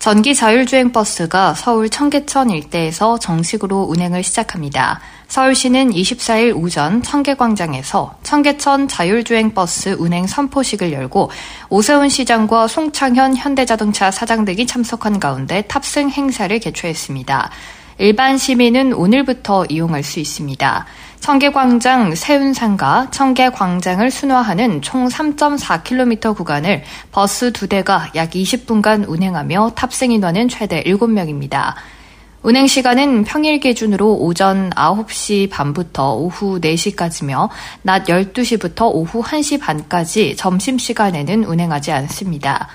전기 자율주행 버스가 서울 청계천 일대에서 정식으로 운행을 시작합니다. 서울시는 24일 오전 청계광장에서 청계천 자율주행 버스 운행 선포식을 열고 오세훈 시장과 송창현 현대자동차 사장 등이 참석한 가운데 탑승 행사를 개최했습니다. 일반 시민은 오늘부터 이용할 수 있습니다. 청계광장 세운상과 청계광장을 순화하는 총 3.4km 구간을 버스 두 대가 약 20분간 운행하며 탑승 인원은 최대 7명입니다. 운행 시간은 평일 기준으로 오전 9시 반부터 오후 4시까지며 낮 12시부터 오후 1시 반까지 점심시간에는 운행하지 않습니다.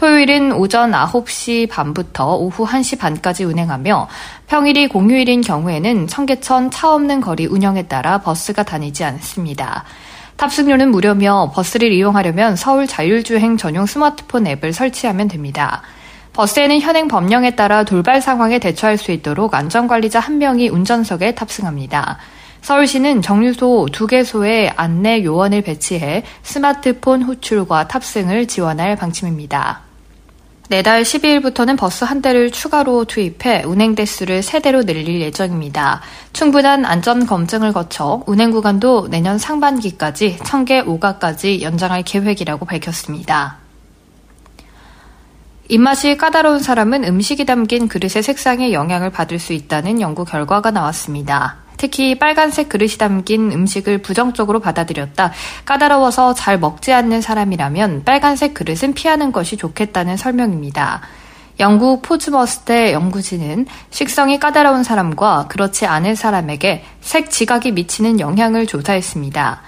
토요일은 오전 9시 반부터 오후 1시 반까지 운행하며 평일이 공휴일인 경우에는 청계천 차 없는 거리 운영에 따라 버스가 다니지 않습니다. 탑승료는 무료며 버스를 이용하려면 서울 자율주행 전용 스마트폰 앱을 설치하면 됩니다. 버스에는 현행 법령에 따라 돌발 상황에 대처할 수 있도록 안전관리자 한 명이 운전석에 탑승합니다. 서울시는 정류소 두 개소에 안내 요원을 배치해 스마트폰 호출과 탑승을 지원할 방침입니다. 내달 12일부터는 버스 한 대를 추가로 투입해 운행 대수를 3대로 늘릴 예정입니다. 충분한 안전 검증을 거쳐 운행 구간도 내년 상반기까지 청계 5가까지 연장할 계획이라고 밝혔습니다. 입맛이 까다로운 사람은 음식이 담긴 그릇의 색상에 영향을 받을 수 있다는 연구 결과가 나왔습니다. 특히 빨간색 그릇이 담긴 음식을 부정적으로 받아들였다. 까다로워서 잘 먹지 않는 사람이라면 빨간색 그릇은 피하는 것이 좋겠다는 설명입니다. 영국 포츠머스대 연구진은 식성이 까다로운 사람과 그렇지 않은 사람에게 색 지각이 미치는 영향을 조사했습니다.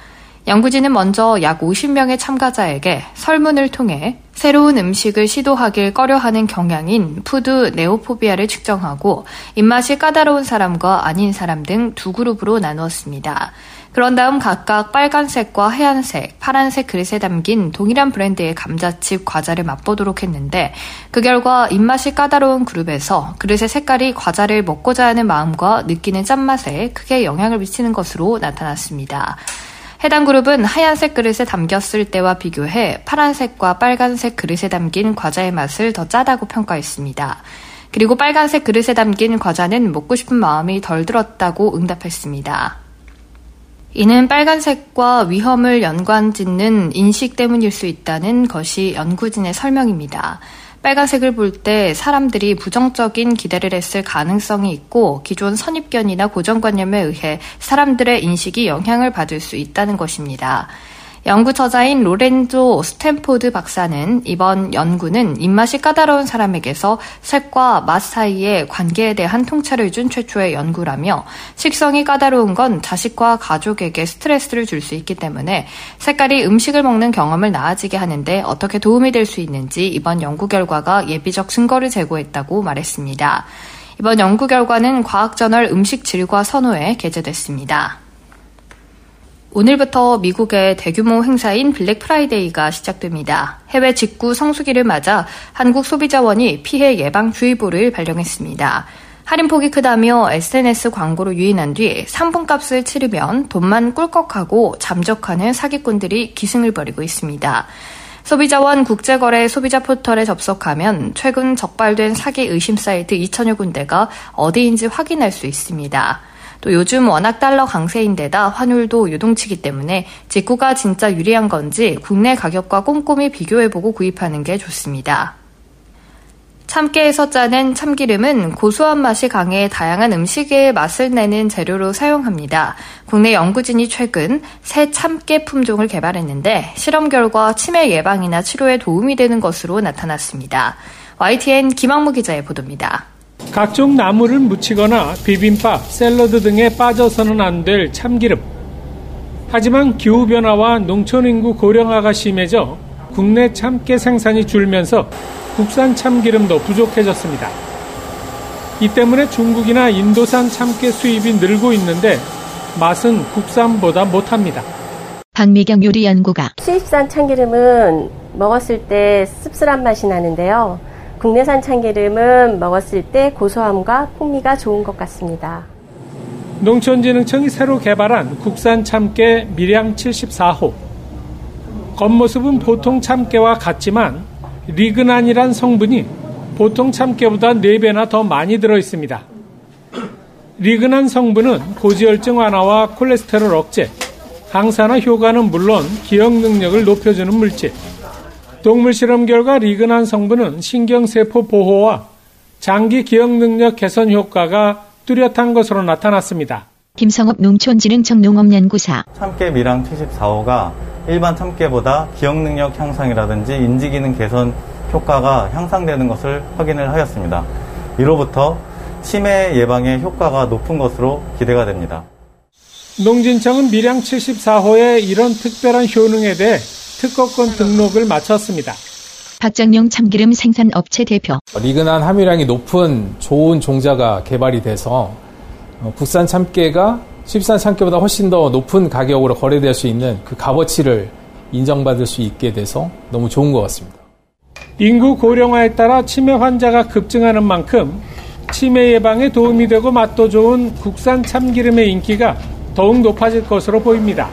연구진은 먼저 약 50명의 참가자에게 설문을 통해 새로운 음식을 시도하길 꺼려하는 경향인 food neophobia를 측정하고 입맛이 까다로운 사람과 아닌 사람 등 두 그룹으로 나누었습니다. 그런 다음 각각 빨간색과 하얀색, 파란색 그릇에 담긴 동일한 브랜드의 감자칩 과자를 맛보도록 했는데 그 결과 입맛이 까다로운 그룹에서 그릇의 색깔이 과자를 먹고자 하는 마음과 느끼는 짠맛에 크게 영향을 미치는 것으로 나타났습니다. 해당 그룹은 하얀색 그릇에 담겼을 때와 비교해 파란색과 빨간색 그릇에 담긴 과자의 맛을 더 짜다고 평가했습니다. 그리고 빨간색 그릇에 담긴 과자는 먹고 싶은 마음이 덜 들었다고 응답했습니다. 이는 빨간색과 위험을 연관 짓는 인식 때문일 수 있다는 것이 연구진의 설명입니다. 빨간색을 볼 때 사람들이 부정적인 기대를 했을 가능성이 있고 기존 선입견이나 고정관념에 의해 사람들의 인식이 영향을 받을 수 있다는 것입니다. 연구저자인 로렌조 스탠포드 박사는 이번 연구는 입맛이 까다로운 사람에게서 색과 맛 사이의 관계에 대한 통찰을 준 최초의 연구라며 식성이 까다로운 건 자신과 가족에게 스트레스를 줄 수 있기 때문에 색깔이 음식을 먹는 경험을 나아지게 하는데 어떻게 도움이 될 수 있는지 이번 연구 결과가 예비적 증거를 제공했다고 말했습니다. 이번 연구 결과는 과학저널 음식 질과 선호에 게재됐습니다. 오늘부터 미국의 대규모 행사인 블랙 프라이데이가 시작됩니다. 해외 직구 성수기를 맞아 한국 소비자원이 피해 예방 주의보를 발령했습니다. 할인폭이 크다며 SNS 광고로 유인한 뒤 상품 값을 치르면 돈만 꿀꺽하고 잠적하는 사기꾼들이 기승을 부리고 있습니다. 소비자원 국제거래 소비자 포털에 접속하면 최근 적발된 사기 의심 사이트 2천여 군데가 어디인지 확인할 수 있습니다. 또 요즘 워낙 달러 강세인데다 환율도 유동치기 때문에 직구가 진짜 유리한 건지 국내 가격과 꼼꼼히 비교해보고 구입하는 게 좋습니다. 참깨에서 짜낸 참기름은 고소한 맛이 강해 다양한 음식에 맛을 내는 재료로 사용합니다. 국내 연구진이 최근 새 참깨 품종을 개발했는데 실험 결과 치매 예방이나 치료에 도움이 되는 것으로 나타났습니다. YTN 김학무 기자의 보도입니다. 각종 나물을 무치거나 비빔밥, 샐러드 등에 빠져서는 안 될 참기름. 하지만 기후변화와 농촌 인구 고령화가 심해져 국내 참깨 생산이 줄면서 국산 참기름도 부족해졌습니다. 이 때문에 중국이나 인도산 참깨 수입이 늘고 있는데 맛은 국산보다 못합니다. 박미경 요리 연구가 수입산 참기름은 먹었을 때 씁쓸한 맛이 나는데요. 국내산 참기름은 먹었을 때 고소함과 풍미가 좋은 것 같습니다. 농촌진흥청이 새로 개발한 국산 참깨 밀양 74호. 겉모습은 보통 참깨와 같지만 리그난이란 성분이 보통 참깨보다 4배나 더 많이 들어 있습니다. 리그난 성분은 고지혈증 완화와 콜레스테롤 억제, 항산화 효과는 물론 기억 능력을 높여주는 물질. 동물 실험 결과 리그난 성분은 신경세포 보호와 장기 기억 능력 개선 효과가 뚜렷한 것으로 나타났습니다. 김성업 농촌진흥청 농업연구사 참깨 밀양 74호가 일반 참깨보다 기억 능력 향상이라든지 인지 기능 개선 효과가 향상되는 것을 확인을 하였습니다. 이로부터 치매 예방에 효과가 높은 것으로 기대가 됩니다. 농진청은 밀양 74호의 이런 특별한 효능에 대해 특허권 등록을 마쳤습니다. 박장용 참기름 생산 업체 대표 리그난 함유량이 높은 좋은 종자가 개발이 돼서 어, 국산 참깨가 수입산 참깨보다 훨씬 더 높은 가격으로 거래될 수 있는 그 값어치를 인정받을 수 있게 돼서 너무 좋은 것 같습니다. 인구 고령화에 따라 치매 환자가 급증하는 만큼 치매 예방에 도움이 되고 맛도 좋은 국산 참기름의 인기가 더욱 높아질 것으로 보입니다.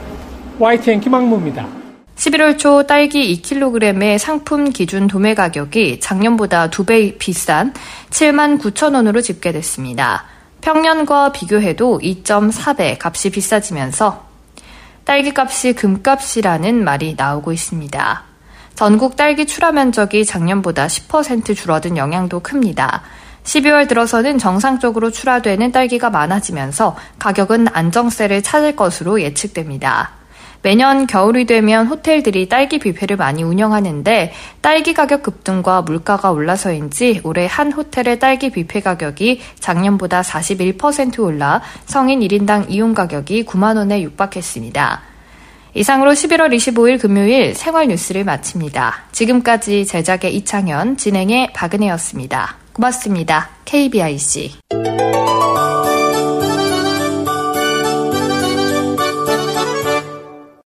YTN 김학무입니다. 11월 초 딸기 2kg의 상품 기준 도매 가격이 작년보다 2배 비싼 7만 9천 원으로 집계됐습니다. 평년과 비교해도 2.4배 값이 비싸지면서 딸기 값이 금값이라는 말이 나오고 있습니다. 전국 딸기 출하 면적이 작년보다 10% 줄어든 영향도 큽니다. 12월 들어서는 정상적으로 출하되는 딸기가 많아지면서 가격은 안정세를 찾을 것으로 예측됩니다. 매년 겨울이 되면 호텔들이 딸기 뷔페를 많이 운영하는데 딸기 가격 급등과 물가가 올라서인지 올해 한 호텔의 딸기 뷔페 가격이 작년보다 41% 올라 성인 1인당 이용 가격이 9만 원에 육박했습니다. 이상으로 11월 25일 금요일 생활 뉴스를 마칩니다. 지금까지 제작의 이창현, 진행의 박은혜였습니다. 고맙습니다. KBIC.